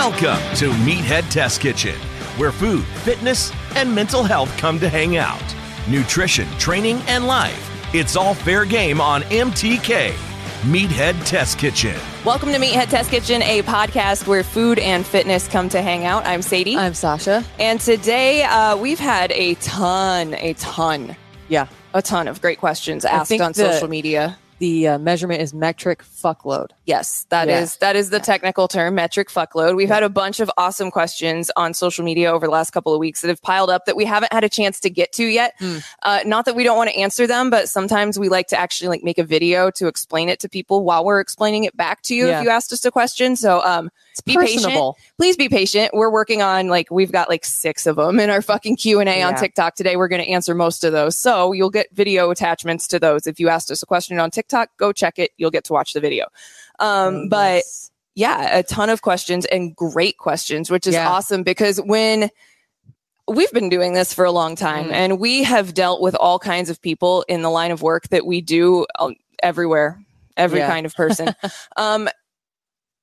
Welcome to Meathead Test Kitchen, where food, fitness, and mental health come to hang out. Nutrition, training, and life. It's all fair game on MTK. Meathead Test Kitchen. Welcome to Meathead Test Kitchen, a podcast where food and fitness come to hang out. I'm Sadie. I'm Sasha. and today uh, we've had a ton, a ton, Yeah. a ton of great questions asked on the- social media. The uh, measurement is metric fuckload. Yes, that is Yeah. that is the technical term, metric fuckload. We've had a bunch of awesome questions on social media over the last couple of weeks that have piled up that we haven't had a chance to get to yet. Uh, not that we don't want to answer them, but sometimes we like to actually like make a video to explain it to people while we're explaining it back to you Yeah. if you asked us a question. So um, be patient. Please be patient. We're working on like we've got like six of them in our fucking Q and A on TikTok today. We're going to answer most of those, so you'll get video attachments to those. If you asked us a question on TikTok, go check it. You'll get to watch the video. Um, but yeah, a ton of questions and great questions, which is Yeah. awesome because when we've been doing this for a long time Mhm. and we have dealt with all kinds of people in the line of work that we do um, everywhere, every Yeah. kind of person. um,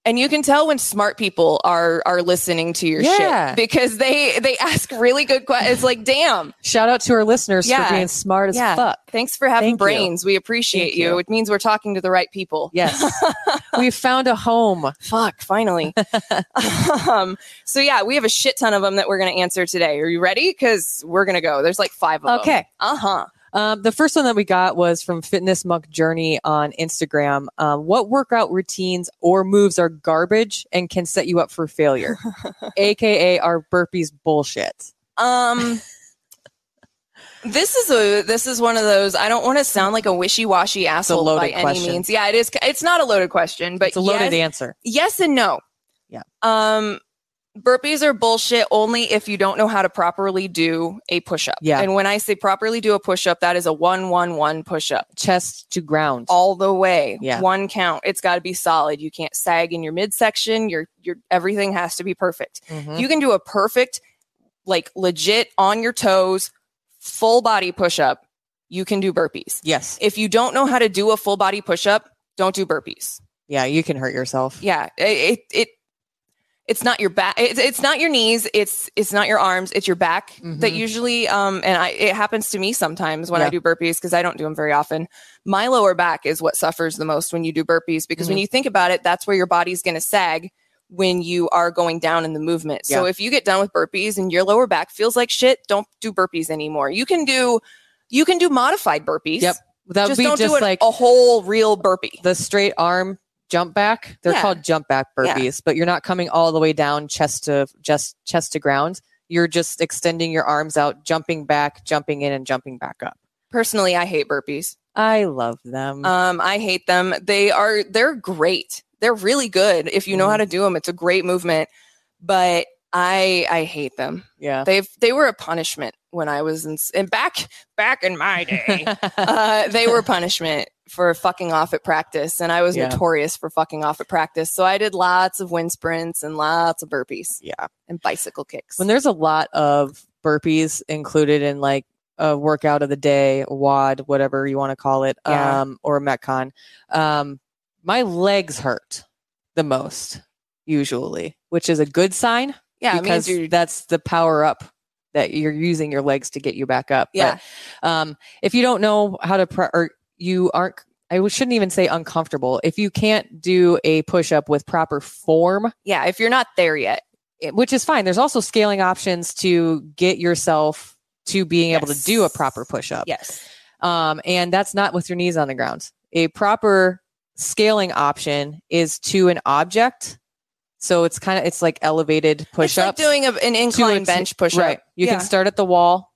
and you can tell when smart people are are listening to your Yeah. shit because they they ask really good questions. It's like, damn, Shout out to our listeners Yeah. for being smart as yeah. fuck. Thanks for having Thank you. brains. We appreciate you. you. It means we're talking to the right people. Yes. we found a home. Fuck, finally. um, so yeah, we have a shit ton of them that we're going to answer today. Are you ready? Because we're going to go. There's like five of them. Okay. Uh huh. Um, the first one that we got was from Fitness Monk Journey on Instagram. Um, what workout routines or moves are garbage and can set you up for failure? AKA our burpees bullshit. Um. This is a this is one of those. I don't want to sound like a wishy washy asshole by any question. means. Yeah, it is. It's not a loaded question, but It's a loaded yes, answer. yes and no. Yeah. Um, burpees are bullshit only if you don't know how to properly do a push up. Yeah. And when I say properly do a push up, that is a one one one push up. Chest to ground. all the way. Yeah. One count. It's got to be solid. You can't sag in your midsection. Your your everything has to be perfect. Mhm. You can do a perfect, like legit on your toes, full body push up. You can do burpees. yes. If you don't know how to do a full body push up, don't do burpees. Yeah, you can hurt yourself. Yeah, it it, it it's not your back. It's, it's not your knees. It's it's not your arms. It's your back that Mhm. usually. Um, and I it happens to me sometimes when I do burpees because I don't do them very often. My lower back is what suffers the most when you do burpees because Mm-hmm. when you think about it, that's where your body's going to sag when you are going down in the movement. So if you get done with burpees and your lower back feels like shit, don't do burpees anymore. You can do you can do modified burpees. Yep. That would Just be don't just like a whole real burpee. the straight arm jump back. They're Yeah. called jump back Yeah. burpees, but you're not coming all the way down chest to just chest to ground. You're just extending your arms out, jumping back, jumping in, and jumping back up. Personally, I hate burpees. I love them. Um, I hate them. They are they're great. They're really good if you know Mhm. how to do them. It's a great movement, but I I hate them. yeah. They've they were a punishment when I was in and back back in my day. uh, they were punishment for fucking off at practice, and I was Yeah. notorious for fucking off at practice. So I did lots of wind sprints and lots of burpees yeah. and bicycle kicks. When there's a lot of burpees included in like a workout of the day, a WOD, whatever you want to call it, Yeah. um, or a Metcon, um, my legs hurt the most usually, which is a good sign yeah, because that's the power up that you're using your legs to get you back up. Yeah. But, um, if you don't know how to, pre- or you aren't, I shouldn't even say uncomfortable. If you can't do a push up with proper form, Yeah. If you're not there yet. it- which is fine. There's also scaling options to get yourself to being able to do a proper push up. Yes. Um, and that's not with your knees on the ground. A proper scaling option is to an object. So it's kind of it's like elevated push It's like doing a, an incline bench push up. Right. You Yeah. can start at the wall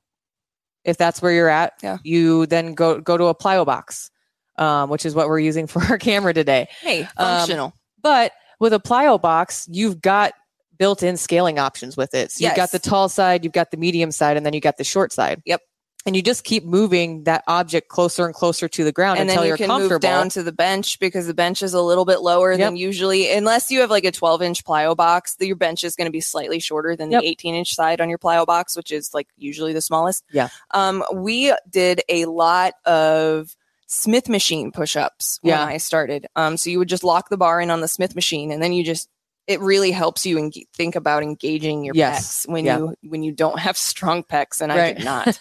if that's where you're at. Yeah. You then go go to a plyo box, um, which is what we're using for our camera today. Hey, Um, functional. But with a plyo box, you've got built-in scaling options with it. So you've got the tall side, you've got the medium side, and then you got the short side. Yep. And you just keep moving that object closer and closer to the ground and until then you you're can comfortable. move down to the bench because the bench is a little bit lower than usually unless you have like a 12 inch plyo box your bench is going to be slightly shorter than Yep. the 18 inch side on your plyo box which is like usually the smallest Yeah. um we did a lot of smith machine push-ups when Yeah. i started um so you would just lock the bar in on the smith machine and then you just it really helps you en- think about engaging your Yes. pecs when Yeah. you when you don't have strong pecs and i did not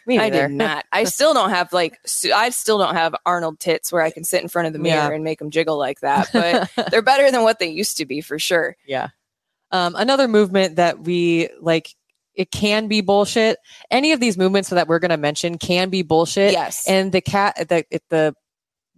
Me I did not. I still don't have like I still don't have Arnold tits where I can sit in front of the mirror Yeah. and make them jiggle like that. But they're better than what they used to be for sure. Yeah. Um, another movement that we like, it can be bullshit. Any of these movements that we're going to mention can be bullshit. Yes. And the cat, the, the,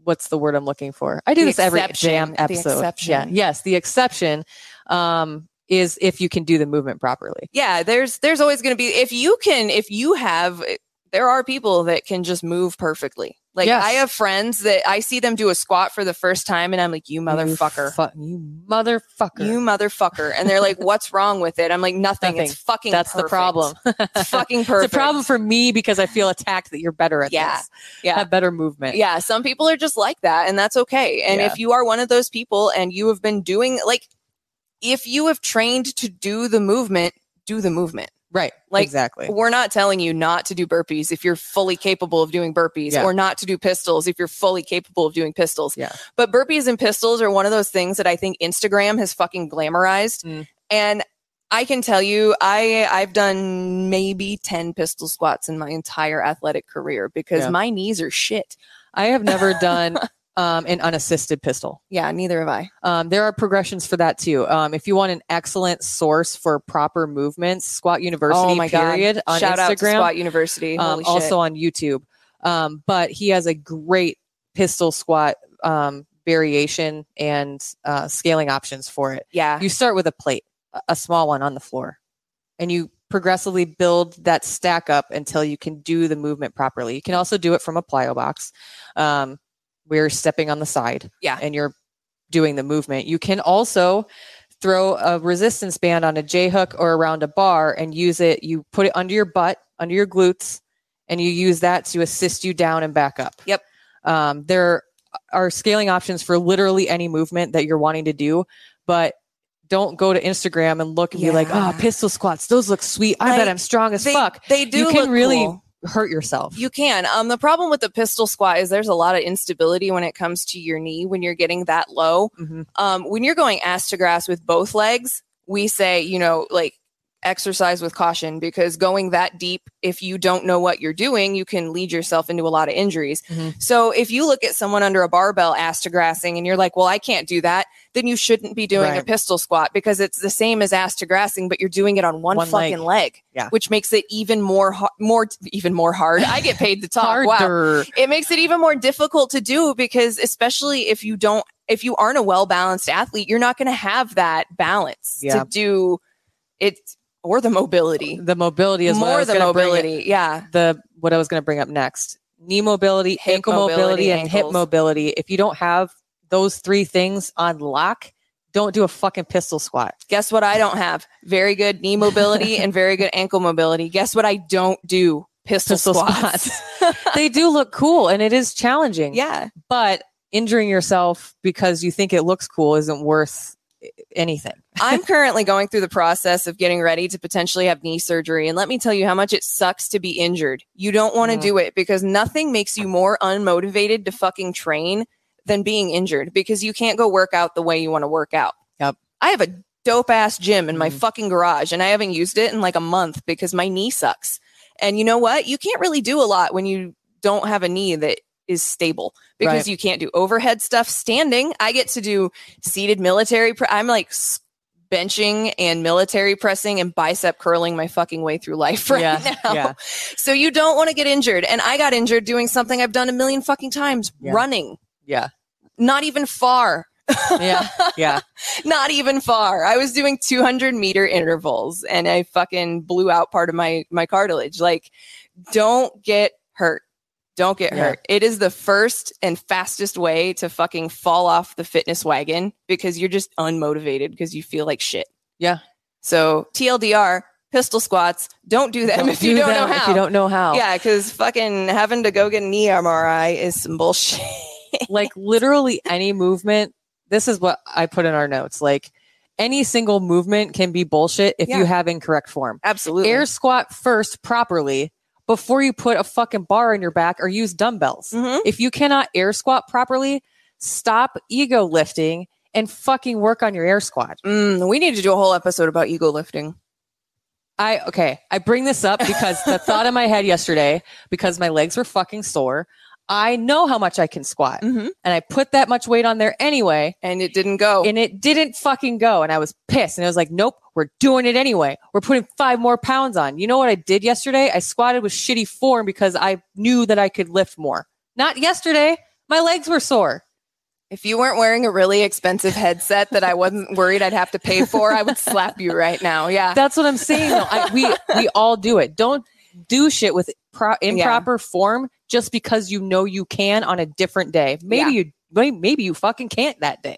what's the word I'm looking for? I do The this every damn episode. Yeah. Yes. The exception, um, is if you can do the movement properly. yeah, there's there's always going to be if you can if you have there are people that can just move perfectly. Like Yes. I have friends that I see them do a squat for the first time and I'm like you motherfucker. You, fu- you motherfucker. You motherfucker. And they're like, what's wrong with it? I'm like, nothing. Nothing. It's fucking That's the problem. It's fucking perfect. It's a problem for me because I feel attacked that you're better at Yeah. this. Yeah. Have better movement. Yeah, some people are just like that, and that's okay. And Yeah. if you are one of those people and you have been doing, like, if you have trained to do the movement, do the movement. Right. Like, exactly. We're not telling you not to do burpees if you're fully capable of doing burpees, Yeah. or not to do pistols if you're fully capable of doing pistols. Yeah. But burpees and pistols are one of those things that I think Instagram has fucking glamorized. Mm. And I can tell you, I I've done maybe ten pistol squats in my entire athletic career because Yeah. my knees are shit. I have never done um, an unassisted pistol. Yeah, neither have I. Um, there are progressions for that too. Um, if you want an excellent source for proper movements, Squat University oh my period god! on Shout out to Instagram, Squat University. um, Holy also on YouTube. Um, but he has a great pistol squat um, variation and uh, scaling options for it. yeah, You start with a plate, a- a small one on the floor, and you progressively build that stack up until you can do the movement properly. You can also do it from a plyo box. Um, we're stepping on the side, Yeah. and you're doing the movement. You can also throw a resistance band on a J hook or around a bar and use it. You put it under your butt, under your glutes, and you use that to assist you down and back up. Yep. Um, there are scaling options for literally any movement that you're wanting to do, but don't go to Instagram and look and be like, oh, pistol squats, those look sweet. I Like, bet I'm strong as they, fuck. They do. you can really cool. Hurt yourself. You can. Um, the problem with the pistol squat is there's a lot of instability when it comes to your knee when you're getting that low. Mhm. Um, when you're going ass to grass with both legs, we say, you know, like exercise with caution because going that deep, if you don't know what you're doing, you can lead yourself into a lot of injuries. Mhm. So if you look at someone under a barbell ass to grassing and you're like, well, I can't do that, then you shouldn't be doing a pistol squat because it's the same as ass to grassing, but you're doing it on one, One leg. fucking leg. Yeah. Which makes it even more, har- more, even more hard. I get paid to talk. Wow it makes it even more difficult to do because especially if you don't if you aren't a well balanced athlete you're not going to have that balance Yeah. to do it or the mobility. The mobility is more the mobility yeah. The what I was going to bring up next. Knee mobility, Hip ankle mobility, mobility, and hip mobility. If you don't have those three things on lock, don't do a fucking pistol squat. guess what i don't have? Very good knee mobility and very good ankle mobility. Guess what i don't do? Pistol, Pistol squats, they do look cool and it is challenging. yeah. But injuring yourself because you think it looks cool isn't worth anything. I'm currently going through the process of getting ready to potentially have knee surgery. And let me tell you how much it sucks to be injured. You don't want to Mm. do it because nothing makes you more unmotivated to fucking train than being injured because you can't go work out the way you want to work out. Yep. I have a dope ass gym in my Mhm. fucking garage and I haven't used it in like a month because my knee sucks. And you know what? You can't really do a lot when you don't have a knee that is stable because Right. you can't do overhead stuff standing. I get to do seated military. Pre- I'm like benching and military pressing and bicep curling my fucking way through life right Yeah, now. yeah. So you don't want to get injured. And I got injured doing something I've done a million fucking times Yeah. running, Yeah. not even far. Yeah. Yeah. not even far. I was doing 200 meter intervals and I fucking blew out part of my my cartilage. Like, don't get hurt. Don't get Yeah. hurt. It is the first and fastest way to fucking fall off the fitness wagon because you're just unmotivated because you feel like shit. Yeah. So TLDR, pistol squats. Don't do them Don't if you do don't them know If how. you don't know how. Yeah, because fucking having to go get an MRI is some bullshit. like literally any movement. This is what I put in our notes. Like any single movement can be bullshit if Yeah. you have incorrect form. Absolutely. Air squat first properly before you put a fucking bar in your back or use dumbbells. Mhm. If you cannot air squat properly, stop ego lifting and fucking work on your air squat. Mm, we need to do a whole episode about ego lifting. I okay, I bring this up because the thought in my head yesterday because my legs were fucking sore. I know how much I can squat Mhm. and I put that much weight on there anyway And it didn't go. and it didn't fucking go. And I was pissed. And I was like, nope, we're doing it anyway. We're putting five more pounds on. You know what I did yesterday? I squatted with shitty form because I knew that I could lift more. Not yesterday. My legs were sore. If you weren't wearing a really expensive headset that I wasn't worried I'd have to pay for, I would slap you right now. Yeah. That's what I'm saying. Though. I, we we all do it. Don't do shit with pro- improper form just because you know you can on a different day. Maybe you maybe you fucking can't that day.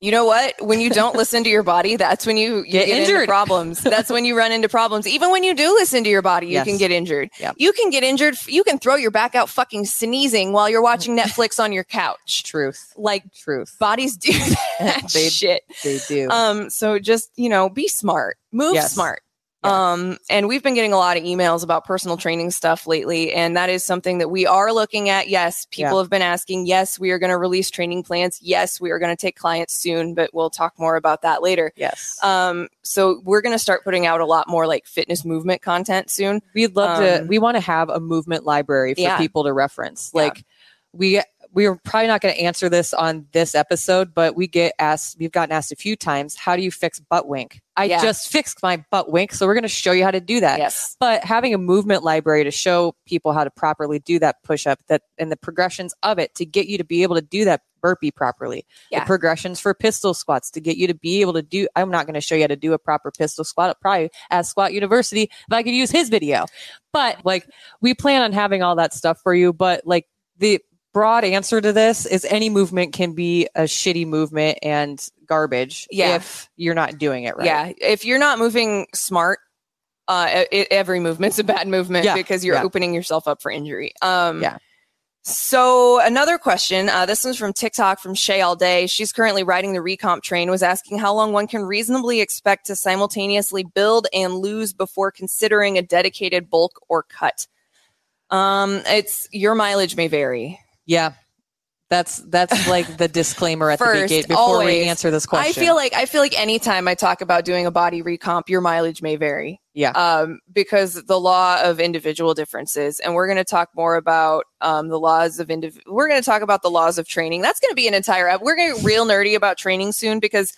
You know what? When you don't listen to your body, that's when you, you Get get, into problems. That's when you run into problems. Even when you do listen to your body, you Yes. can get injured. Yep. You can get injured. You can throw your back out fucking sneezing while you're watching Netflix on your couch. Truth. Like Truth. bodies do that They- shit. They do. Um, so just, you know, be smart, move Yes. smart. Yeah. Um, and we've been getting a lot of emails about personal training stuff lately. And that is something that we are looking at. Yes, people Yeah. have been asking. Yes, we are going to release training plans. Yes, we are going to take clients soon, but we'll talk more about that later. yes. Um, so we're going to start putting out a lot more like fitness movement content soon. We'd love to. Um, We want to have a movement library for Yeah. people to reference. Like we we're probably not going to answer this on this episode, but we get asked. We've gotten asked a few times. How do you fix butt wink? I Yeah. just fixed my butt wink, so we're going to show you how to do that. Yes. But having a movement library to show people how to properly do that push up, that and the progressions of it to get you to be able to do that burpee properly. Yeah. The progressions for pistol squats to get you to be able to do. I'm not going to show you how to do a proper pistol squat. I'll probably ask Squat University if I could use his video. But like we plan on having all that stuff for you. But like the broad answer to this is any movement can be a shitty movement and garbage Yeah. if you're not doing it right. Yeah. If you're not moving smart, uh, it, every movement's a bad movement Yeah. because you're Yeah. opening yourself up for injury. Um, Yeah. So another question. Uh, this one's from TikTok from Shay All Day. She's currently riding the recomp train. Was asking how long one can reasonably expect to simultaneously build and lose before considering a dedicated bulk or cut. Um, it's your mileage may vary. Yeah. That's that's like the disclaimer at the First, beginning before we answer this question. I feel like I feel like anytime I talk about doing a body recomp, your mileage may vary. Yeah. Um, because the law of individual differences, and we're going to talk more about um, the laws of indiv- We're going to talk about the laws of training. That's going to be an entire. We're going to get real nerdy about training soon because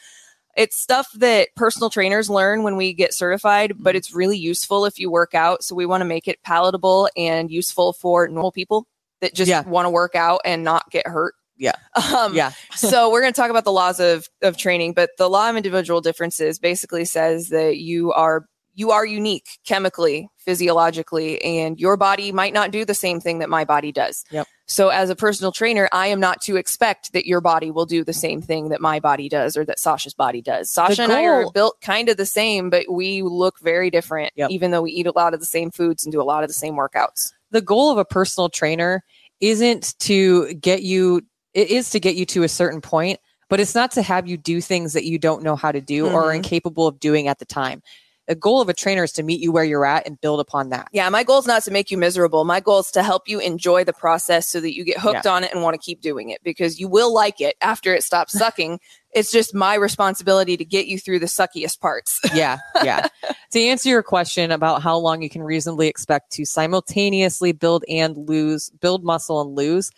it's stuff that personal trainers learn when we get certified, but it's really useful if you work out. So we want to make it palatable and useful for normal people that just Yeah. want to work out and not get hurt. Yeah. Um, yeah. so we're going to talk about the laws of of training, but the law of individual differences basically says that you are you are unique chemically, physiologically, and your body might not do the same thing that my body does. Yep. So as a personal trainer, I am not to expect that your body will do the same thing that my body does or that Sasha's body does. Sasha and I are built kind of the same, but we look very different, Yep. even though we eat a lot of the same foods and do a lot of the same workouts. The goal of a personal trainer isn't to get you it is to get you to a certain point but it's not to have you do things that you don't know how to do or are Mhm. incapable of doing at the time the goal of a trainer is to meet you where you're at and build upon that. Yeah, my goal is not to make you miserable. My goal is to help you enjoy the process so that you get hooked Yeah. on it and want to keep doing it because you will like it after it stops sucking. It's just my responsibility to get you through the suckiest parts. yeah, yeah. to answer your question about how long you can reasonably expect to simultaneously build and lose, build muscle and lose,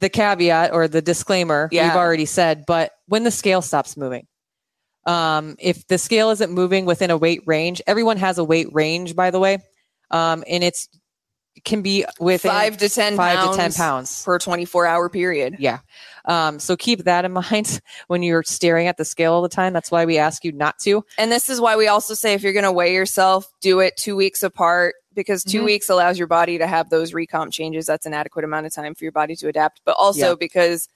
the caveat or the disclaimer Yeah. we've already said, but when the scale stops moving. Um, if the scale isn't moving within a weight range, everyone has a weight range, by the way, um, and it's can be within five to ten five pounds to ten pounds. per 24 hour period. Yeah. Um, so keep that in mind when you're staring at the scale all the time. That's why we ask you not to. And this is why we also say if you're going to weigh yourself, do it two weeks apart because 2 Mhm. weeks allows your body to have those recomp changes. That's an adequate amount of time for your body to adapt. But also Yeah. because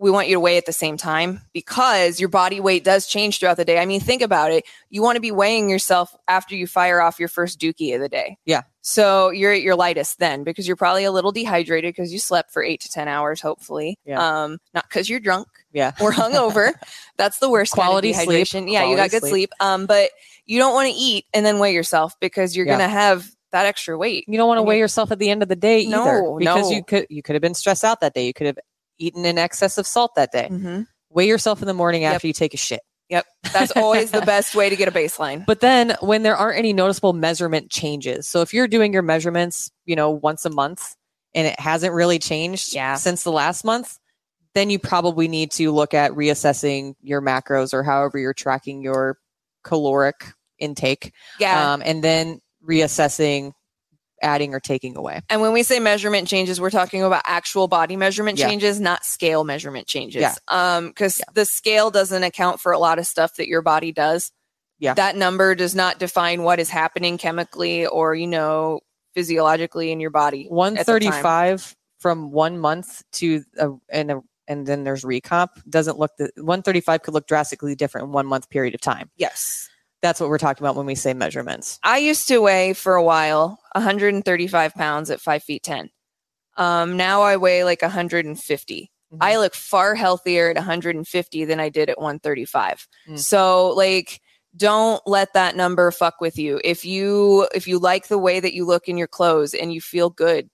we want you to weigh at the same time because your body weight does change throughout the day. I mean, think about it. You want to be weighing yourself after you fire off your first dookie of the day. Yeah. So you're at your lightest then because you're probably a little dehydrated because you slept for eight to 10 hours, hopefully. Yeah. Um, not because you're drunk Yeah. or hungover. That's the worst Quality kind of sleep. dehydration. Yeah, you got good sleep. sleep. Um, but you don't want to eat and then weigh yourself because you're Yeah. gonna have that extra weight. You don't want to weigh you- yourself at the end of the day either because no. you could you could have been stressed out that day. You could have eaten in excess of salt that day. Mm-hmm. Weigh yourself in the morning Yep. after you take a shit. Yep, that's always the best way to get a baseline. But then when there aren't any noticeable measurement changes. So if you're doing your measurements, you know, once a month and it hasn't really changed Yeah. since the last month, then you probably need to look at reassessing your macros or however you're tracking your caloric intake. Yeah. Um, and then reassessing adding or taking away. and when we say measurement changes, we're talking about actual body measurement Yeah. changes, not scale measurement changes. Yeah. Um, because Yeah. the scale doesn't account for a lot of stuff that your body does. Yeah. That number does not define what is happening chemically or, you know, physiologically in your body. at the time. 135 from one month to a, and a, and then there's recomp doesn't look the 135 could look drastically different in one month period of time. Yes. That's what we're talking about when we say measurements. I used to weigh for a while 135 pounds at five feet 10. Um, now I weigh like 150. Mhm. I look far healthier at 150 than I did at 135. Mm. So like don't let that number fuck with you. If you if you like the way that you look in your clothes and you feel good,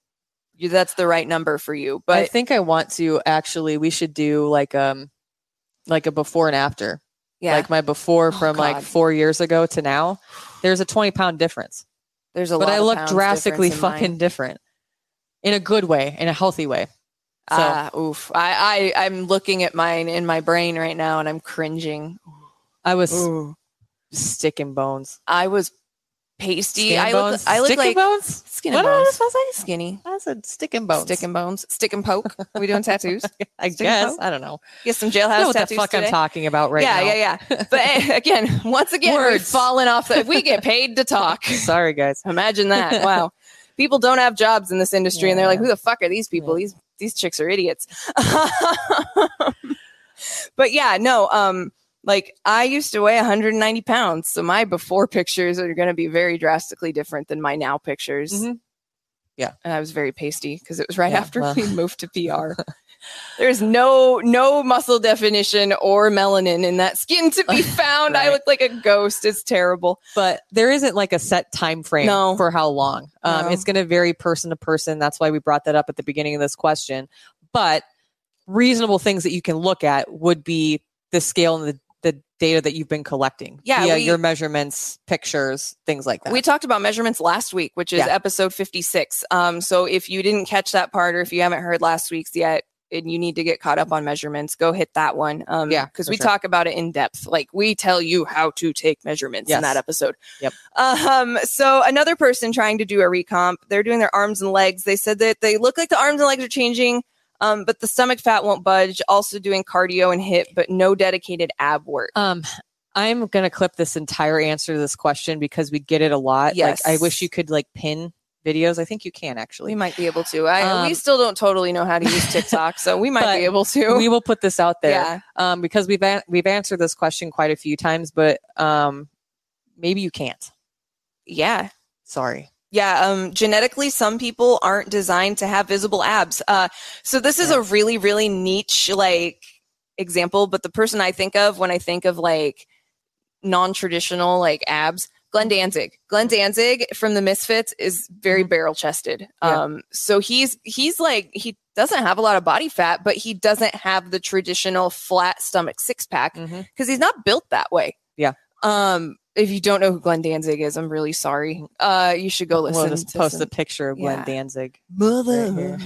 you, that's the right number for you. But I think I want to actually we should do like um like a before and after. Yeah, Like my before Oh, from like 4 years ago to now. There's a 20 pound difference. there's a but I look drastically fucking mine. different. In a good way, in a healthy way. So Ah, oof. I, I I'm looking at mine in my brain right now and I'm cringing. I was Ooh. sticking bones. I was pasty. Skin I bones. look I look like bones. skin What and did I bones. just say? Skinny. I said stick and bones. Stick and bones. Stick and poke. Are we doing tattoos? I stick guess. I don't know. Get some I jailhouse know what the fuck today. I'm talking about right yeah, now. yeah, yeah. Yeah. But eh, again, once again, we've Words. fallen off. The, we get paid to talk. Sorry, guys. Imagine that. Wow. People don't have jobs in this industry, and they're like, "Who the fuck are these people? Yeah. These these chicks are idiots." but yeah, no. Um, like I used to weigh 190 pounds, so my before pictures are going to be very drastically different than my now pictures. Mhm. Yeah. and I was very pasty because it was right Yeah, after well. we moved to PR. There's no no muscle definition or melanin in that skin to be found. I look like a ghost. It's terrible. But there isn't like a set time frame No. for how long. Um, No. It's going to vary person to person. That's why we brought that up at the beginning of this question. But reasonable things that you can look at would be the scale and the data that you've been collecting. Yeah, we- your measurements, pictures, things like that. We talked about measurements last week, which is Yeah. episode 56. Um, so if you didn't catch that part or if you haven't heard last week's yet, and you need to get caught up on measurements, go hit that one. Um, Yeah, because we sure. talk about it in depth. Like we tell you how to take measurements Yes. in that episode. Yep. Um, so another person trying to do a recomp, they're doing their arms and legs. They said that they look like the arms and legs are changing. Um, but the stomach fat won't budge. Also doing cardio and hip, but no dedicated ab work. Um, I'm gonna clip this entire answer to this question because we get it a lot. Yes. Like, I wish you could like pin videos. I think you can actually. we might be able to. I, we Um, still don't totally know how to use TikTok, so we might be able to. we will put this out there Yeah. um, because we've an- we've answered this question quite a few times, but um, maybe you can't. Yeah. Sorry. Yeah, um, genetically, some people aren't designed to have visible abs. Uh, so this is a really, really niche like example. But the person I think of when I think of like non-traditional like abs. Glenn Danzig. Glenn Danzig from the Misfits is very barrel chested. Yeah. Um, so he's he's like he doesn't have a lot of body fat, but he doesn't have the traditional flat stomach six pack because he's not built that way. Yeah. Um, if you don't know who Glenn Danzig is, I'm really sorry. Uh, you should go listen. We'll just to post some- a picture of Glenn Yeah. Danzig. mother.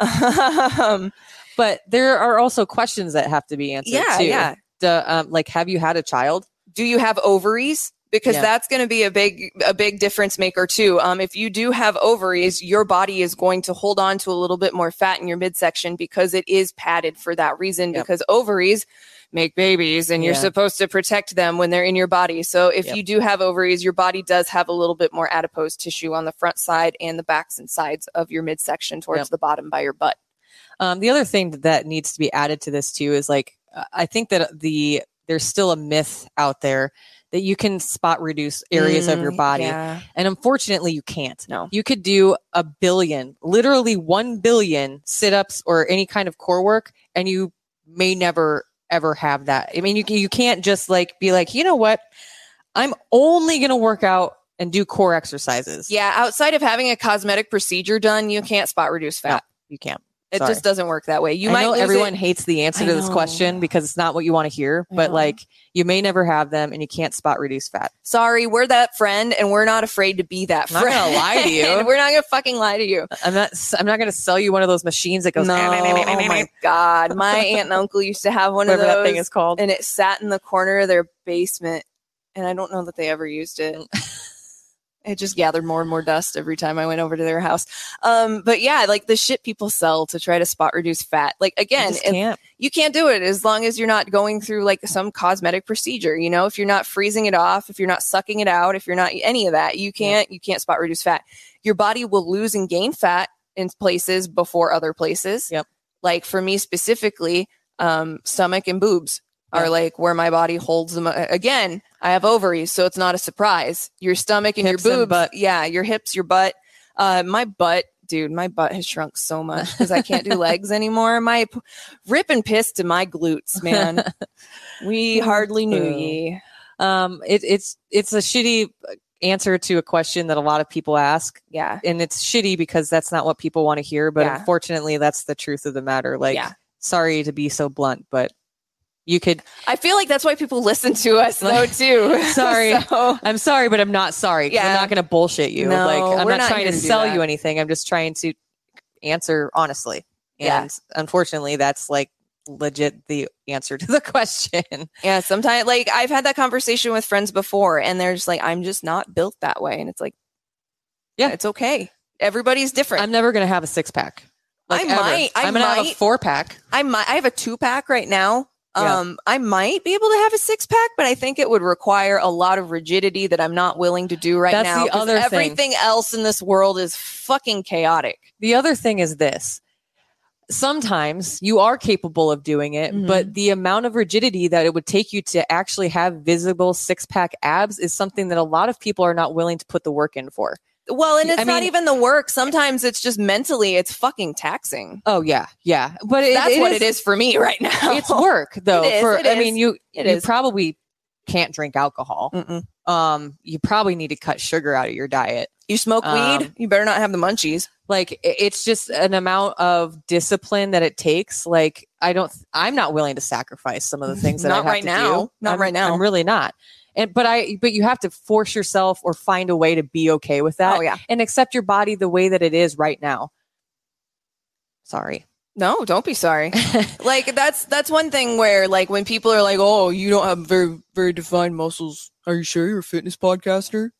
um, but there are also questions that have to be answered. yeah, too. yeah. The, um, like, have you had a child? do you have ovaries because Yeah. that's going to be a big a big difference maker too um, if you do have ovaries your body is going to hold on to a little bit more fat in your midsection because it is padded for that reason Yep. because ovaries make babies and you're supposed to protect them when they're in your body so if Yep. you do have ovaries your body does have a little bit more adipose tissue on the front side and the backs and sides of your midsection towards Yep. the bottom by your butt Um, the other thing that, needs to be added to this too is like uh, I think that the there's still a myth out there that you can spot reduce areas of your Mm, body, yeah. and unfortunately you can't. No. you could do a billion, literally one billion sit ups or any kind of core work, and you may never ever have that. I mean, you you can't just like be like, you know what, I'm only gonna work out and do core exercises. yeah outside of having a cosmetic procedure done you can't spot reduce fat you can't. It Sorry. just doesn't work that way. You I might know everyone it. hates the answer I to this know. question because it's not what you want to hear, I but know. like you may never have them and you can't spot reduce fat. Sorry, we're that friend, and we're not afraid to be that I'm not friend. gonna lie to you. we're not gonna fucking lie to you. I'm not I'm not going to sell you one of those machines that goes no, oh my god, my aunt and uncle used to have one of those, that thing is called. and it sat in the corner of their basement, and I don't know that they ever used it. It just gathered more and more dust every time I went over to their house. Um, but yeah, like the shit people sell to try to spot reduce fat. Like again, if- can't. you can't do it as long as you're not going through like some cosmetic procedure you know if you're not freezing it off if you're not sucking it out if you're not any of that you can't you can't spot reduce fat your body will lose and gain fat in places before other places Yep. like for me specifically um stomach and boobs Yeah. are like where my body holds them again i have ovaries so it's not a surprise your stomach and Hips your and boobs butt. yeah your hips your butt uh my butt dude my butt has shrunk so much because i can't do legs anymore my p- rip and piss to my glutes man we hardly knew ye Um, it, it's it's a shitty answer to a question that a lot of people ask, yeah and it's shitty because that's not what people want to hear. But Yeah. unfortunately, that's the truth of the matter. Like, Yeah. sorry to be so blunt, but you could. i feel like that's why people listen to us though too Sorry. So- I'm sorry, but I'm not sorry. 'cause I'm not going to bullshit you. No, like, I'm not, not trying to sell that. you anything. I'm just trying to answer honestly. Yeah. And unfortunately, that's like legit the answer to the question. yeah sometimes like i've had that conversation with friends before and they're just like i'm just not built that way and it's like Yeah. it's okay everybody's different I'm never going to have a six pack. I might- I am going to have a four pack. I might I have a two pack right now. Yeah. Um, I might be able to have a six pack, but I think it would require a lot of rigidity that I'm not willing to do right That's now. the other thing. everything else in this world is fucking chaotic. The other thing is this. Sometimes you are capable of doing it, Mhm. but the amount of rigidity that it would take you to actually have visible six pack abs is something that a lot of people are not willing to put the work in for. Well, and it's I not mean- even the work. Sometimes it's just mentally, it's fucking taxing. Oh yeah, yeah. But it, That's what it is for me right now. It's work though. It is, for it I is. mean, you It you is. probably can't drink alcohol. Mm-mm. Um, you probably need to cut sugar out of your diet. You smoke Um, weed, you better not have the munchies. Like it's just an amount of discipline that it takes. Like I don't, I'm not willing to sacrifice some of the things that I have right to now. do. Not I'm- right now. I'm really not. And but I, but you have to force yourself or find a way to be okay with that Oh yeah. and accept your body the way that it is right now. Sorry. No, don't be sorry. like that's that's one thing where like when people are like, "Oh, you don't have very very defined muscles." Are you sure you're a fitness podcaster?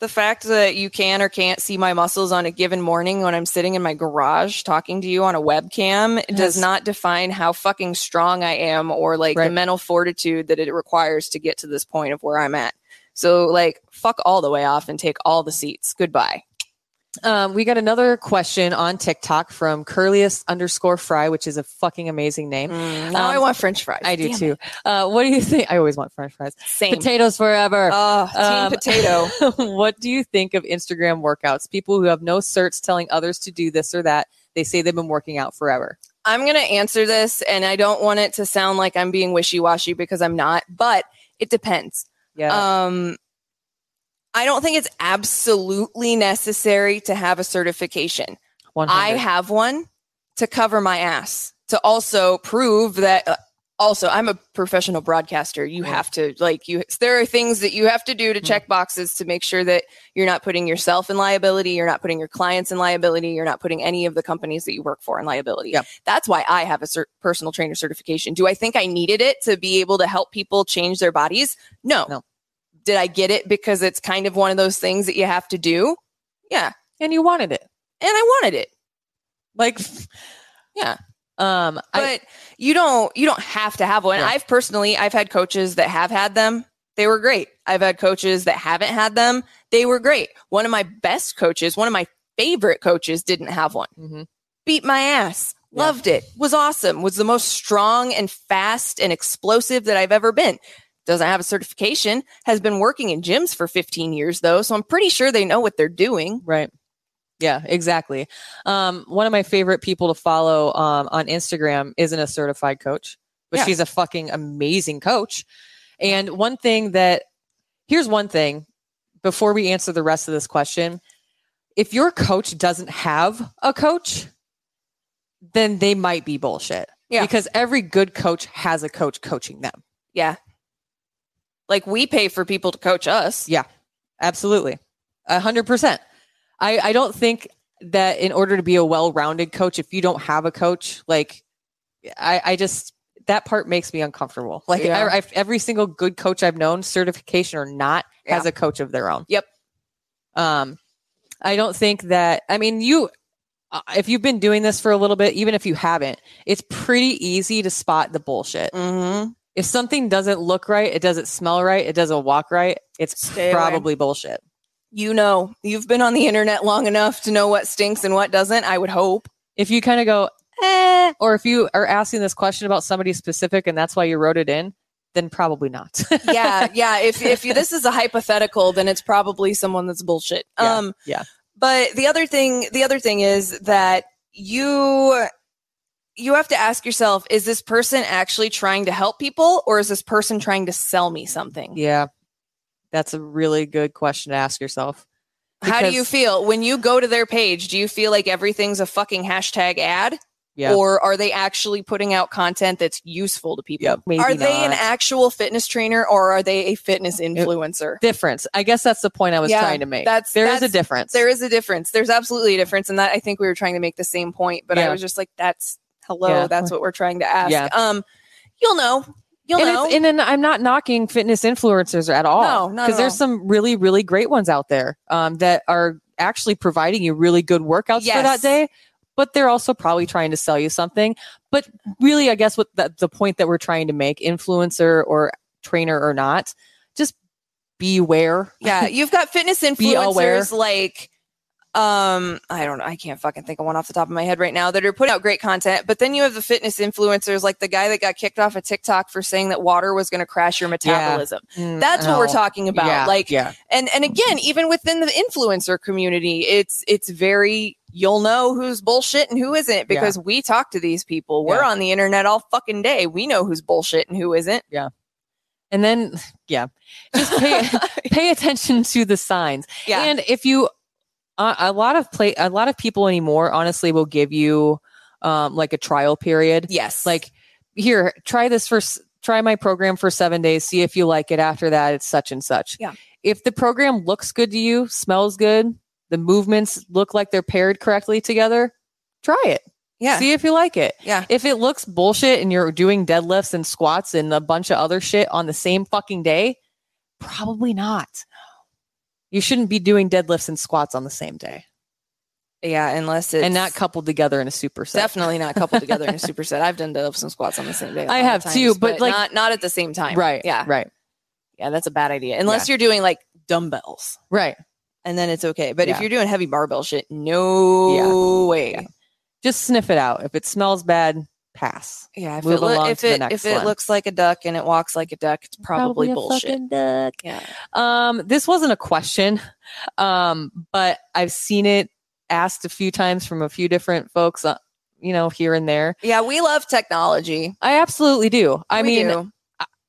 The fact that you can or can't see my muscles on a given morning when I'm sitting in my garage talking to you on a webcam does not define how fucking strong I am or like the mental fortitude that it requires to get to this point of where I'm at. So like fuck all the way off and take all the seats. Goodbye. Um, we got another question on TikTok from Curlius underscore Fry, which is a fucking amazing name. now Um, I want French fries. I do Damn too. Uh, what do you think? I always want French fries. Same. Potatoes forever. Oh, team Um, potato. what do you think of Instagram workouts? People who have no certs telling others to do this or that. They say they've been working out forever. I'm going to answer this, and I don't want it to sound like I'm being wishy washy because I'm not. But It depends. Yeah. Um, I don't think it's absolutely necessary to have a certification. 100. I have one to cover my ass to also prove that. uh, also, I'm a professional broadcaster. You Yeah. have to like you. There are things that you have to do to Mhm. check boxes to make sure that you're not putting yourself in liability. You're not putting your clients in liability. You're not putting any of the companies that you work for in liability. Yep. That's why I have a cert- personal trainer certification. Do I think I needed it to be able to help people change their bodies? No. No. Did I get it because it's kind of one of those things that you have to do? Yeah. and you wanted it. And I wanted it. Like, Yeah. Um, I, but you don't you don't have to have one Yeah. i've personally i've had coaches that have had them they were great i've had coaches that haven't had them they were great one of my best coaches one of my favorite coaches didn't have one Mhm. beat my ass Yeah. loved it was awesome was the most strong and fast and explosive that i've ever been doesn't have a certification has been working in gyms for 15 years though so i'm pretty sure they know what they're doing Right. Yeah, exactly. Um, one of my favorite people to follow um, on Instagram isn't a certified coach, but Yeah. she's a fucking amazing coach. And one thing that here's one thing before we answer the rest of this question if your coach doesn't have a coach, then they might be bullshit. Yeah. Because every good coach has a coach coaching them. yeah like we pay for people to coach us Yeah, absolutely. A hundred percent. I, I don't think that in order to be a well-rounded coach, if you don't have a coach, like I, I just, that part makes me uncomfortable. Like Yeah. I, every single good coach I've known, certification or not, has a coach of their own. Yep. Um, I don't think that, I mean, you, if you've been doing this for a little bit, even if you haven't, it's pretty easy to spot the bullshit. mm-hmm. If something doesn't look right, it doesn't smell right, it doesn't walk right, it's Stay away. probably bullshit. you know, you've been on the internet long enough to know what stinks and what doesn't. I would hope. if you kind of go, eh, or if you are asking this question about somebody specific and that's why you wrote it in, then probably not. Yeah, yeah. If if you, this is a hypothetical, then it's probably someone that's bullshit. Yeah, Um, yeah. But the other thing, the other thing is that you you have to ask yourself: Is this person actually trying to help people, or is this person trying to sell me something? yeah. That's a really good question to ask yourself. How do you feel when you go to their page? Do you feel like everything's a fucking hashtag ad? Yeah. Or are they actually putting out content that's useful to people? Yep, are they an actual fitness trainer or are they a fitness influencer? difference. I guess that's the point I was Yeah, trying to make. that's- There is a difference. There is a difference. There's absolutely a difference. And that I think we were trying to make the same point, but I was just like, that's hello, Yeah. that's what we're trying to ask. Yeah. Um, you'll know. You'll and, know. and then I'm not knocking fitness influencers at all. No, not there's all. some really, really great ones out there um, that are actually providing you really good workouts for that day. But they're also probably trying to sell you something. But really, I guess what the, the point that we're trying to make, influencer or trainer or not, just beware. yeah, you've got fitness influencers like um I don't know, I can't fucking think of one off the top of my head right now that are putting out great content, but then you have the fitness influencers like the guy that got kicked off of TikTok for saying that water was going to crash your metabolism. Mm, That's what we're talking about. Yeah, like yeah, and and again, even within the influencer community, it's it's very you'll know who's bullshit and who isn't because we talk to these people. We're Yeah. on the internet all fucking day. We know who's bullshit and who isn't. Yeah. And then yeah, just pay pay attention to the signs. Yeah. And if you, uh, a lot of play, a lot of people anymore, honestly, will give you um, like a trial period. yes. Like, here, try this for, try my program for seven days. See if you like it. After that, it's such and such. Yeah. If the program looks good to you, smells good, the movements look like they're paired correctly together, try it. yeah. See if you like it. Yeah. If it looks bullshit and you're doing deadlifts and squats and a bunch of other shit on the same fucking day, probably not. You shouldn't be doing deadlifts and squats on the same day yeah, unless it's and not coupled together in a superset. definitely not coupled together in a superset. I've done deadlifts and squats on the same day. I have times, too, but, like- not not at the same time. Right. Yeah. Right. Yeah, that's a bad idea. Unless you're doing like dumbbells. Right. And then it's okay. But if you're doing heavy barbell shit, no way. Yeah. Just sniff it out. If it smells bad, pass. Yeah, if Move it, loo- along if to the it next if it one. looks like a duck and it walks like a duck, it's probably, a bullshit. fucking duck. Yeah. Um, this wasn't a question, um, but I've seen it asked a few times from a few different folks, uh, you know, here and there. Yeah, we love technology. I absolutely do. I We mean, do.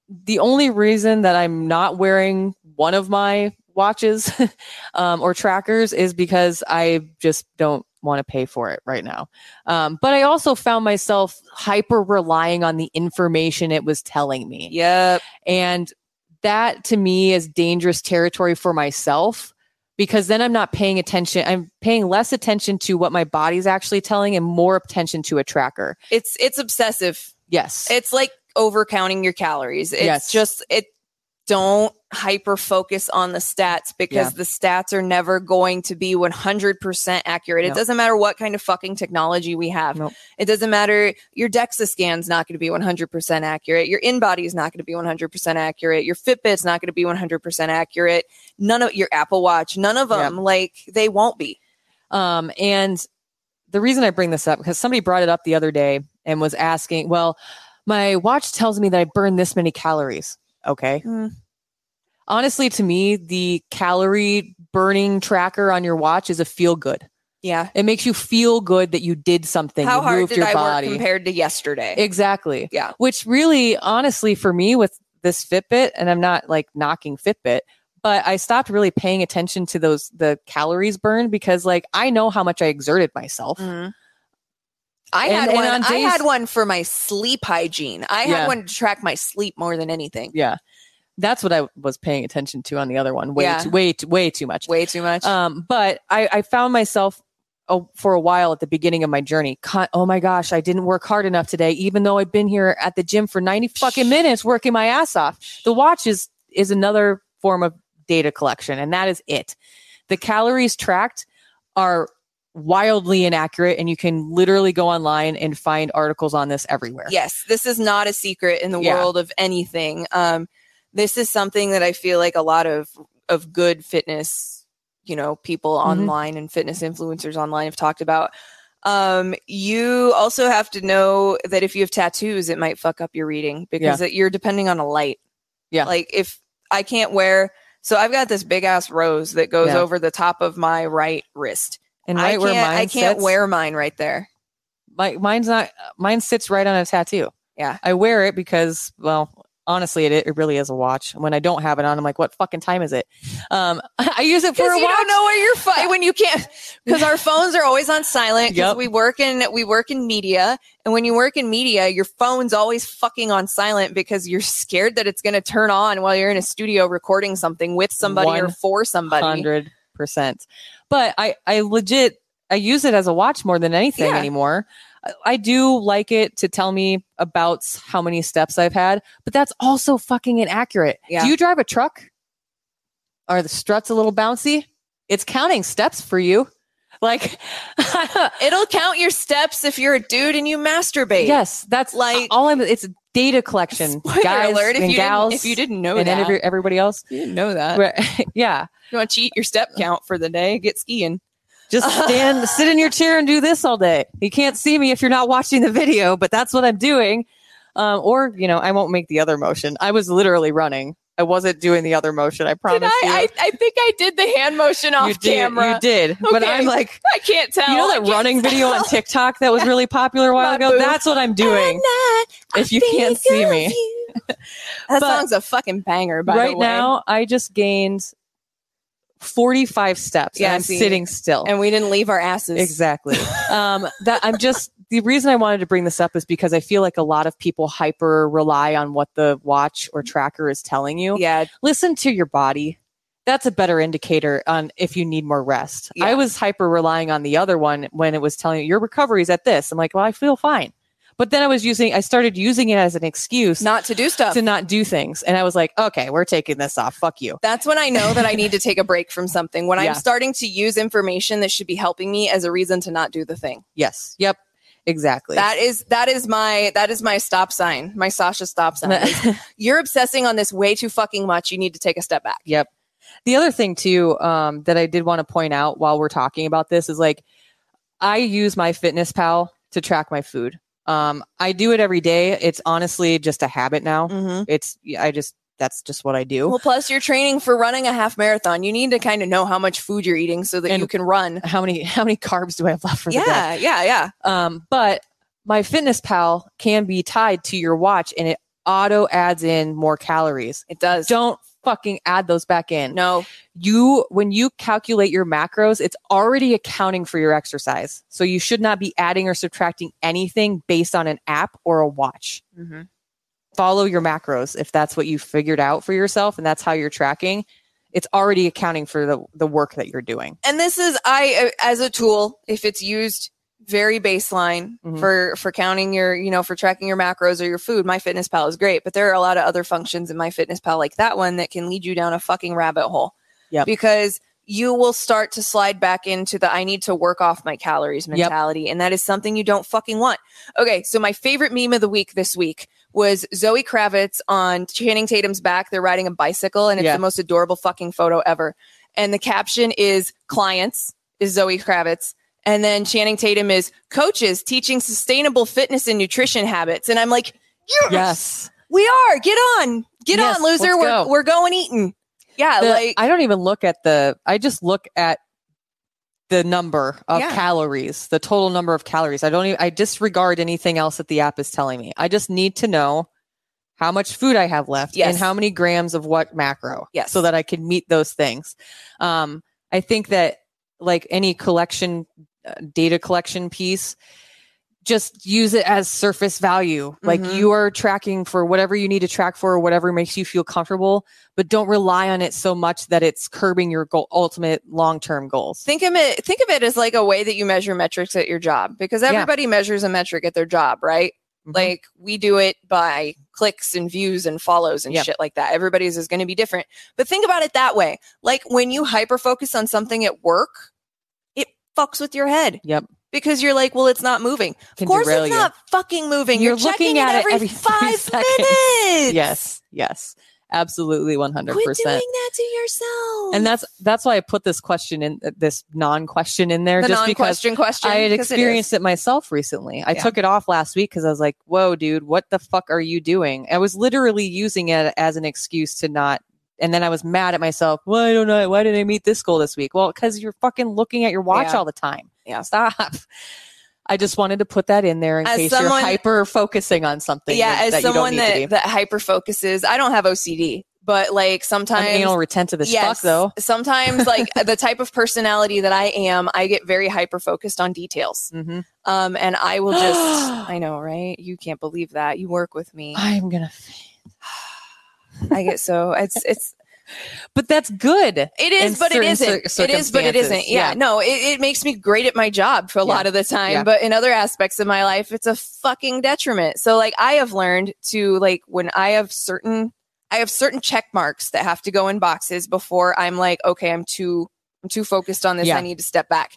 the only reason that I'm not wearing one of my watches um, or trackers is because I just don't want to pay for it right now. Um, but I also found myself hyper relying on the information it was telling me. Yep. And that to me is dangerous territory for myself because then I'm not paying attention. I'm paying less attention to what my body's actually telling and more attention to a tracker. It's it's obsessive. Yes. It's like overcounting your calories. It's Yes. just it don't hyper focus on the stats because Yeah. the stats are never going to be 100% accurate. It doesn't matter what kind of fucking technology we have. Nope. It doesn't matter your DEXA scan's not going to be 100% accurate. Your InBody is not going to be 100% accurate. Your Fitbit's not going to be 100% accurate. None of your Apple Watch, none of them like they won't be. Um, and the reason I bring this up because somebody brought it up the other day and was asking, well, my watch tells me that I burn this many calories. Okay. Hmm. Honestly, to me, the calorie burning tracker on your watch is a feel good. Yeah. It makes you feel good that you did something. How you hard moved did your I body. work compared to yesterday? Exactly. Yeah. Which really, honestly, for me with this Fitbit, and I'm not like knocking Fitbit, but I stopped really paying attention to those the calories burned because like I know how much I exerted myself. Mhm. I And- had and one. on I had one for my sleep hygiene. I Yeah. had one to track my sleep more than anything. Yeah. That's what I was paying attention to on the other one. Way, Yeah. too, way, too, way too much. Way too much. Um, but I, I found myself oh, for a while at the beginning of my journey. Con- oh my gosh, I didn't work hard enough today, even though I've been here at the gym for 90 fucking minutes working my ass off. The watch is, is another form of data collection, and that is it. The calories tracked are wildly inaccurate, and you can literally go online and find articles on this everywhere. yes, this is not a secret in the Yeah. world of anything. Um, this is something that I feel like a lot of of good fitness, you know, people Mhm. online and fitness influencers online have talked about. Um, you also have to know that if you have tattoos, it might fuck up your reading because it, you're depending on a light. Yeah. Like if I can't wear, so I've got this big ass rose that goes Yeah. over the top of my right wrist. And I right can't, where mine I can't sits- wear mine right there. my mine's not mine sits right on a tattoo. Yeah. I wear it because well, honestly it it really is a watch. When I don't have it on, I'm like, what fucking time is it? Um I use it for a you watch. don't know where you're fi- when you can't because our phones are always on silent because Yep. we work in we work in media and when you work in media your phone's always fucking on silent because you're scared that it's going to turn on while you're in a studio recording something with somebody or for somebody percent. But I I legit I use it as a watch more than anything Yeah. anymore. I, I do like it to tell me about how many steps I've had, but that's also fucking inaccurate. Yeah. Do you drive a truck? Are the struts a little bouncy? It's counting steps for you. Like it'll count your steps if you're a dude and you masturbate Yes, that's Like- all I'm. It's data collection, Spoiler guys alert if and you gals, didn't, if you didn't know and that every, everybody else. you didn't know that yeah, you want to cheat your step count for the day get skiing just stand, sit in your chair, and do this all day. You can't see me if you're not watching the video, but that's what I'm doing. Um, or you know, I won't make the other motion. I was literally running. I wasn't doing the other motion. I promise Did I, you. I I think I did the hand motion off you did. camera You did. But I'm like, I can't tell you know that running video on. TikTok that was really popular a while My ago? That's what I'm doing. If you can't see me. that But song's a fucking banger. By right the way. now, I just gained 45 steps. Yeah, and I'm see. sitting still. and we didn't leave our asses. Exactly. um, that I'm just the reason I wanted to bring this up is because I feel like a lot of people hyper rely on what the watch or tracker is telling you. Yeah, Listen to your body. That's a better indicator on if you need more rest. Yeah. I was hyper relying on the other one when it was telling you your recovery is at this. I'm like, well, I feel fine. But then I was using, I started using it as an excuse not to do stuff. to not do things. And I was like, okay, we're taking this off. Fuck you. That's when I know that I need to take a break from something. When Yeah. I'm starting to use information that should be helping me as a reason to not do the thing. Yes. Yep. Exactly. That is that is my that is my stop sign. My Sasha stop sign. You're obsessing on this way too fucking much. You need to take a step back. Yep. The other thing too um, that I did want to point out while we're talking about this is like I use MyFitnessPal to track my food. Um, I do it every day. It's honestly just a habit now. Mm-hmm. It's I just that's just what I do. Well, plus you're training for running a half marathon. You need to kind of know how much food you're eating so that And- you can run. how many how many carbs do I have left for the day? Yeah, yeah, yeah. Um, but MyFitnessPal can be tied to your watch, and it auto adds in more calories. It does. Don't fucking add those back in. no. You when you calculate your macros, it's already accounting for your exercise. So you should not be adding or subtracting anything based on an app or a watch. Mhm. Follow your macros if that's what you figured out for yourself and that's how you're tracking. It's already accounting for the the work that you're doing. and this is i as a tool if it's used very baseline Mhm. for for counting your you know for tracking your macros or your food MyFitnessPal is great but there are a lot of other functions in MyFitnessPal like that one that can lead you down a fucking rabbit hole Yep. because you will start to slide back into the i need to work off my calories mentality and that is something you don't fucking want okay so my favorite meme of the week this week was zoe kravitz on channing tatum's back they're riding a bicycle and it's Yeah. the most adorable fucking photo ever and the caption is clients is Zoe Kravitz. And then Channing Tatum is coaches teaching sustainable fitness and nutrition habits. And I'm like, yes, Yes. we are. Get on. Get Yes, on, loser. We're, go. we're going eating. Yeah. The- like, I don't even look at the I just look at the number of Yeah. calories, the total number of calories. I don't even I disregard anything else that the app is telling me. I just need to know how much food I have left Yes. and how many grams of what macro. Yes. So that I can meet those things. Um, I think that like any collection data collection piece just use it as surface value. Like Mhm. you are tracking for whatever you need to track for, whatever makes you feel comfortable, but don't rely on it so much that it's curbing your goal, ultimate long term goals. think of it, think of it as like a way that you measure metrics at your job because Yeah. everybody measures a metric at their job, right? Mhm. Like we do it by clicks and views and follows and Yep. shit like that. Everybody's is going to be different. But think about it that way. Like when you hyper focus on something at work, fucks with your head Yep. because you're like, well, it's not moving. Can of course, it's you. not fucking moving. You're You're, checking looking at it every, every five seconds. minutes. Yes. Yes. Absolutely 100%. Quit doing that to yourself. and that's that's why I put this question in uh, this non-question in there the just because non-question question. I had because it experienced it, myself recently. I Yeah. took it off last week because I was like, "Whoa, dude, what the fuck are you doing?" I was literally using it as an excuse to not. And then I was mad at myself. Why don't I? Why did I meet this goal this week? Well, because you're fucking looking at your watch Yeah. all the time. Yeah. Stop. I just wanted to put that in there in As case someone- you're hyper focusing on something. yeah, that, as that you don't someone that, that hyper focuses, I don't have OCD, but like sometimes I'm anal retentive as fuck, though. Sometimes, like the type of personality that I am, I get very hyper focused on details. hmm Um, and I will just, I know, right? You can't believe that. You work with me. I'm gonna. I get so it's it's But that's good. it is, but it isn't. it is, but it isn't. Yeah, yeah. no, it, it makes me great at my job for a Yeah. lot of the time, Yeah. but in other aspects of my life, it's a fucking detriment. So like I have learned to like when I have certain I have certain check marks that have to go in boxes before I'm like, okay, I'm too I'm too focused on this. I need to step back.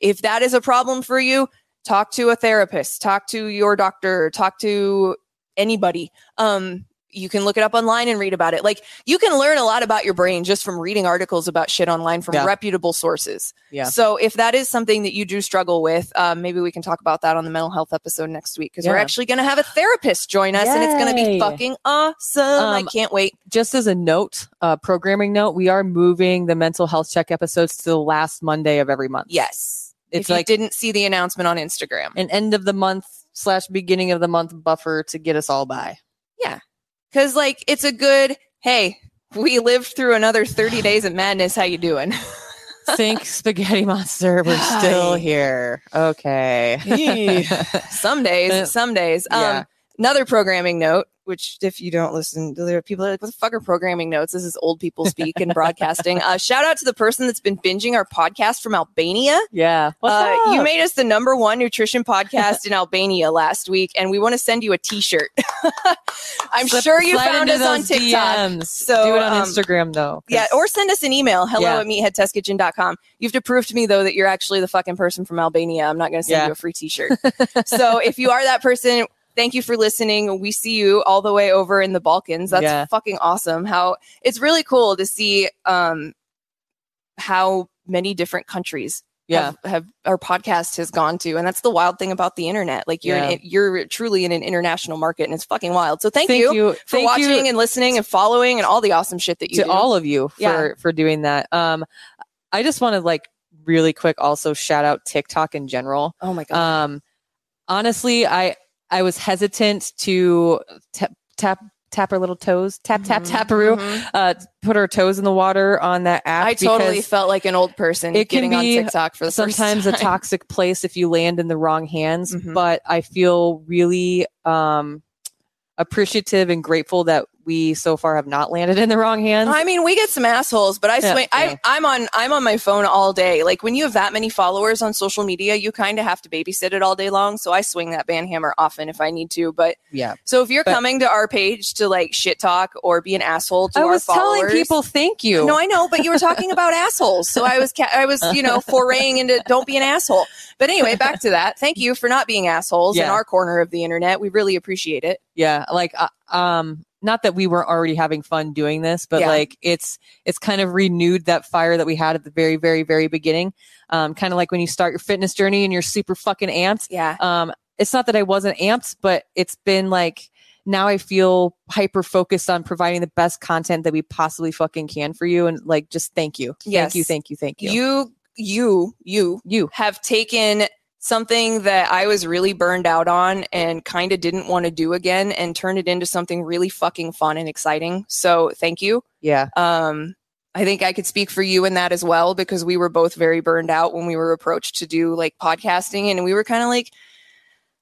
If that is a problem for you, talk to a therapist, talk to your doctor, talk to anybody. Um you can look it up online and read about it. Like you can learn a lot about your brain just from reading articles about shit online from Yeah. reputable sources. Yeah. So if that is something that you do struggle with, um, maybe we can talk about that on the mental health episode next week because we're actually going to have a therapist join us and it's going to be fucking awesome. I Um, can't wait. just as a note, uh, programming note, we are moving the mental health check episodes to the last Monday of every month. Yes. It's if like you didn't see the announcement on Instagram. an end of the month slash beginning of the month buffer to get us all by. Cause like it's a good, hey, we lived through another 30 days of madness. How you doing? Think spaghetti monster. We're still here. Okay. some days, some days. Um, Yeah. Another programming note, which if you don't listen, there are people are like, what the fuck are programming notes? This is old people speak and broadcasting. Uh, shout out to the person that's been binging our podcast from Albania. yeah. Uh, you made us the number one nutrition podcast in Albania last week, and we want to send you a t-shirt. I'm Slip- sure you found us on TikTok. DMs. So, do it on um, Instagram though. Yeah, or send us an email, hello Yeah. at meatheadtestkitchen.com. You have to prove to me, though, that you're actually the fucking person from Albania. I'm not going to send Yeah. you a free t shirt. so if you are that person, thank you for listening. We see you all the way over in the Balkans. That's Yeah. fucking awesome. How it's really cool to see um, how many different countries. yeah. Have, have our podcast has gone to, and that's the wild thing about the internet. Like you're Yeah. in, you're truly in an international market, and it's fucking wild. So thank, Thank you, you for Thank watching you and listening and following and all the awesome shit that you to do. all of you for Yeah. for doing that. Um, I just want to like really quick also shout out TikTok in general. oh my god. Um, honestly, I I was hesitant to tap tap tap our little toes, tap tap Mm-hmm. taparoo, uh, put her toes in the water on that app. I totally felt like an old person it can getting be on TikTok for the sometimes a toxic place if you land in the wrong hands. Mhm. But I feel really um, appreciative and grateful that we so far have not landed in the wrong hands. I mean, we get some assholes, but I Yeah, swing. yeah. I, I'm on. I'm on my phone all day. Like when you have that many followers on social media, you kind of have to babysit it all day long. So I swing that band hammer often if I need to. But yeah. so if you're But- coming to our page to like shit talk or be an asshole to I our was telling people thank you. No, I know, but you were talking about assholes, so I was, ca- I was, you know, foraying into don't be an asshole. But anyway, back to that. Thank you for not being assholes in our corner of the internet. We really appreciate it. yeah like uh, um not that we weren't already having fun doing this but Yeah. like it's it's kind of renewed that fire that we had at the very very very beginning. Um kind of like when you start your fitness journey and you're super fucking amped. Yeah, um it's not that i wasn't amped but it's been like now i feel hyper focused on providing the best content that we possibly fucking can for you and like just thank you. Yes. thank you thank you thank you. You, you, you you. have taken something that I was really burned out on and kind of didn't want to do again and turned it into something really fucking fun and exciting. So thank you. yeah Um, I think I could speak for you in that as well because we were both very burned out when we were approached to do like podcasting and we were kind of like,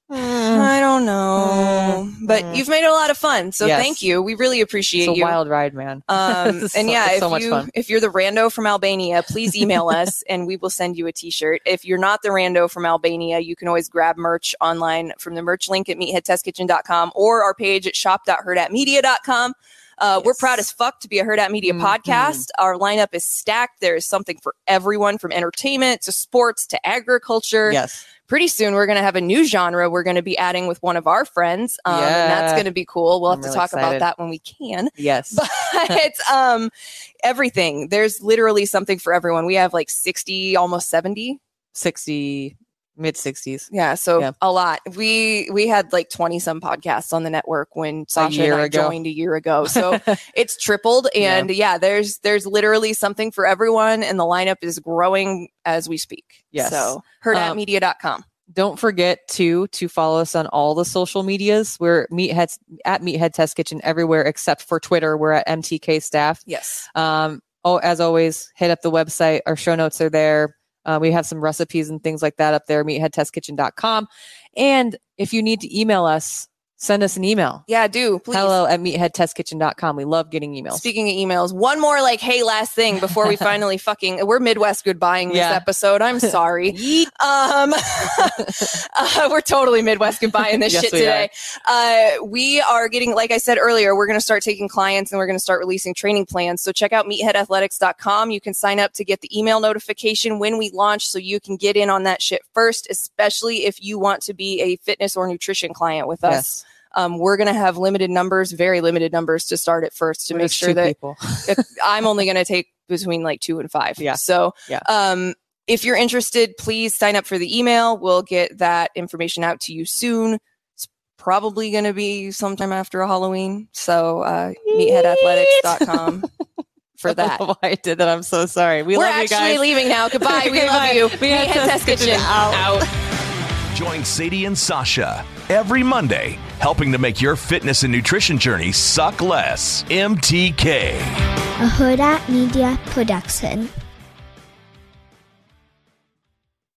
I don't know, but Mm. you've made it a lot of fun. So Yes. thank you. We really appreciate it's a you. wild ride man Um, and so- yeah, if so much you fun. if you're the rando from Albania, please email us and we will send you a T-shirt. If you're not the rando from Albania, you can always grab merch online from the merch link at meatheadtestkitchen.com or our page at shop.herdatmedia.com. Uh, We're proud as fuck to be a Herd at Media Mhm. podcast. Our lineup is stacked. There is something for everyone from entertainment to sports to agriculture yes pretty soon we're going to have a new genre we're going to be adding with one of our friends um, and that's going to be cool. We'll I'm have to really talk about that when we can. Yes. But um everything. There's literally something for everyone. We have like 60 almost 70 60 mid 60s yeah so Yeah. a lot we we had like 20 some podcasts on the network when sasha and i ago. joined a year ago so it's tripled and yeah. there's there's literally something for everyone and the lineup is growing as we speak Yes. so heard Um, herdatmedia.com don't forget to to follow us on all the social medias. We're Meatheads at Meathead Test Kitchen everywhere except for Twitter. We're at MTK Staff. yes Um, oh, as always, hit up the website. Our show notes are there. Uh, we have some recipes and things like that up there. Meatheadtestkitchen.com. And if you need to email us, send us an email. yeah do please Hello at meatheadtestkitchen.com. We love getting emails. Speaking of emails, one more like, hey, last thing before we finally fucking, we're Midwest goodbying this Yeah. episode. I'm sorry. um, uh, we're totally Midwest goodbying this Yes, shit we today. Uh, we are getting, like I said earlier, we're going to start taking clients and we're going to start releasing training plans. So check out meatheadathletics.com. You can sign up to get the email notification when we launch so you can get in on that shit first, especially if you want to be a fitness or nutrition client with us. Yes. Um, we're going to have limited numbers, very limited numbers to start at first to We're make sure that people. if I'm only going to take between like two and five. Yeah. So, Yeah. um, if you're interested, please sign up for the email. We'll get that information out to you soon. It's probably going to be sometime after Halloween. So, uh, meatheadathletics.com for I don't that. know why I did that. I'm so sorry. We We're love you actually guys. leaving now. Goodbye. We Okay, love bye. you. Meathead Meathead Test Test Kitchen Kitchen out. out. Join Sadie and Sasha every Monday, helping to make your fitness and nutrition journey suck less. MTK. a Herd At Media Production.